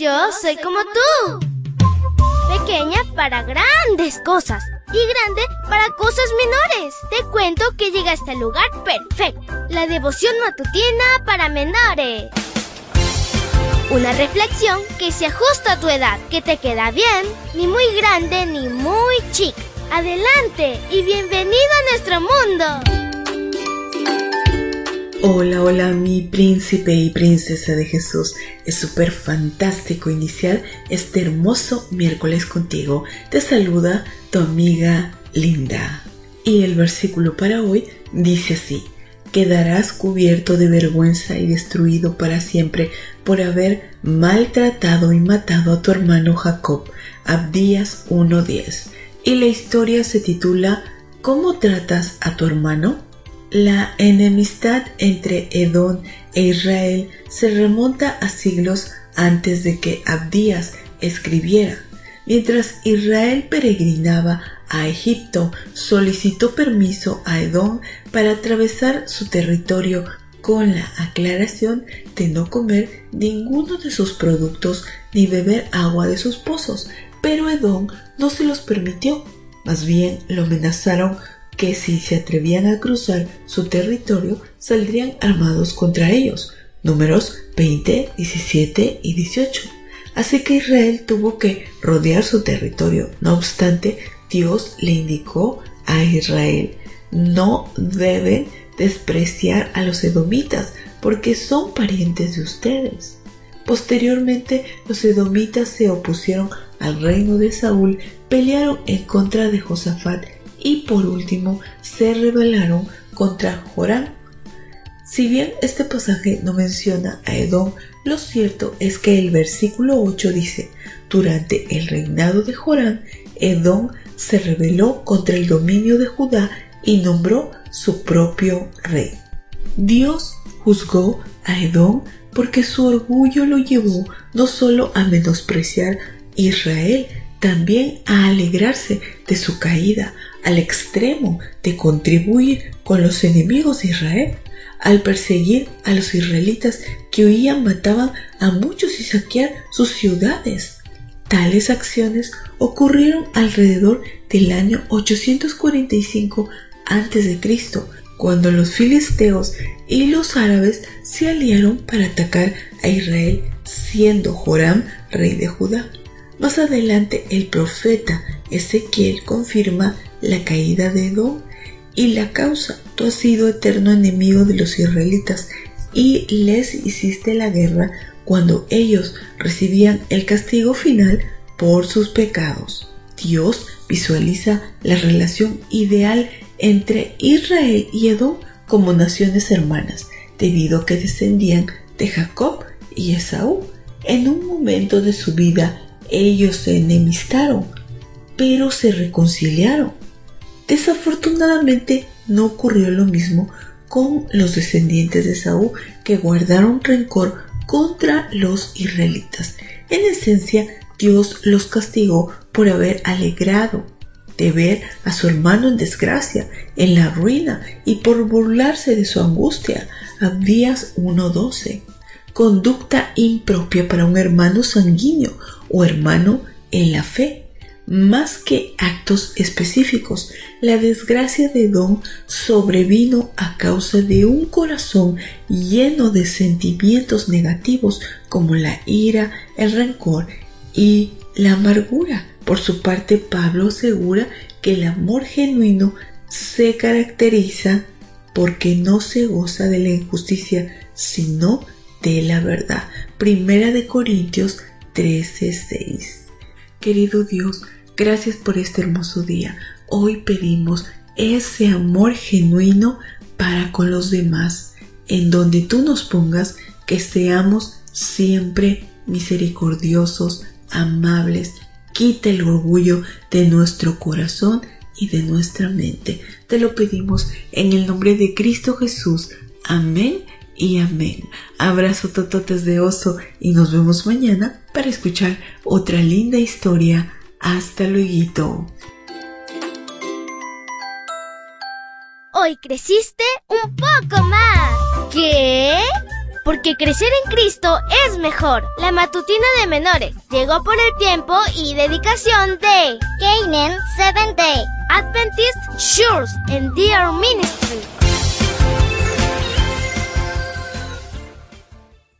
Yo soy como tú. Pequeña para grandes cosas y grande para cosas menores. Te cuento que llegaste al lugar perfecto. La devoción matutina para menores. Una reflexión que se ajusta a tu edad, que te queda bien, ni muy grande ni muy chica. Adelante y bienvenido a nuestro mundo. Hola, hola mi príncipe y princesa de Jesús. Es súper fantástico iniciar este hermoso miércoles contigo. Te saluda tu amiga Linda. Y el versículo para hoy dice así. Quedarás cubierto de vergüenza y destruido para siempre por haber maltratado y matado a tu hermano Jacob. Abdías 1.10. Y la historia se titula ¿Cómo tratas a tu hermano? La enemistad entre Edom e Israel se remonta a siglos antes de que Abdías escribiera. Mientras Israel peregrinaba a Egipto, solicitó permiso a Edom para atravesar su territorio con la aclaración de no comer ninguno de sus productos ni beber agua de sus pozos, pero Edom no se los permitió. Más bien lo amenazaron que si se atrevían a cruzar su territorio saldrían armados contra ellos. Números 20, 17 y 18. Así que Israel tuvo que rodear su territorio. No obstante, Dios le indicó a Israel, no deben despreciar a los edomitas porque son parientes de ustedes. Posteriormente, los edomitas se opusieron al reino de Saúl, pelearon en contra de Josafat y por último se rebelaron contra Joram. Si bien este pasaje no menciona a Edom, lo cierto es que el versículo 8 dice, durante el reinado de Joram, Edom se rebeló contra el dominio de Judá y nombró su propio rey. Dios juzgó a Edom porque su orgullo lo llevó no solo a menospreciar Israel, también a alegrarse de su caída, al extremo de contribuir con los enemigos de Israel, al perseguir a los israelitas que huían mataban a muchos y saquear sus ciudades. Tales acciones ocurrieron alrededor del año 845 a.C., cuando los filisteos y los árabes se aliaron para atacar a Israel, siendo Joram rey de Judá. Más adelante el profeta Ezequiel confirma la caída de Edom y la causa. Tú has sido eterno enemigo de los israelitas y les hiciste la guerra cuando ellos recibían el castigo final por sus pecados. Dios visualiza la relación ideal entre Israel y Edom como naciones hermanas, debido a que descendían de Jacob y Esaú. En un momento de su vida ellos se enemistaron, pero se reconciliaron. Desafortunadamente no ocurrió lo mismo con los descendientes de Saúl que guardaron rencor contra los israelitas. En esencia, Dios los castigó por haber alegrado de ver a su hermano en desgracia, en la ruina y por burlarse de su angustia. Abdías 1.12. Conducta impropia para un hermano sanguíneo o hermano en la fe más que actos específicos. La desgracia de Don sobrevino a causa de un corazón lleno de sentimientos negativos como la ira, el rencor y la amargura. Por su parte, Pablo asegura que el amor genuino se caracteriza porque no se goza de la injusticia, sino de la verdad. Primera de Corintios 13:6. Querido Dios, Gracias por este hermoso día. Hoy pedimos ese amor genuino para con los demás, en donde tú nos pongas que seamos siempre misericordiosos, amables, quita el orgullo de nuestro corazón y de nuestra mente. Te lo pedimos en el nombre de Cristo Jesús. Amén y amén. Abrazo tototes de oso y nos vemos mañana para escuchar otra linda historia hasta luego. Hoy creciste un poco más. ¿Qué? porque crecer en Cristo es mejor. La matutina de menores llegó por el tiempo y dedicación de Canaan Seventh Day Adventist Shores and Dear Ministry.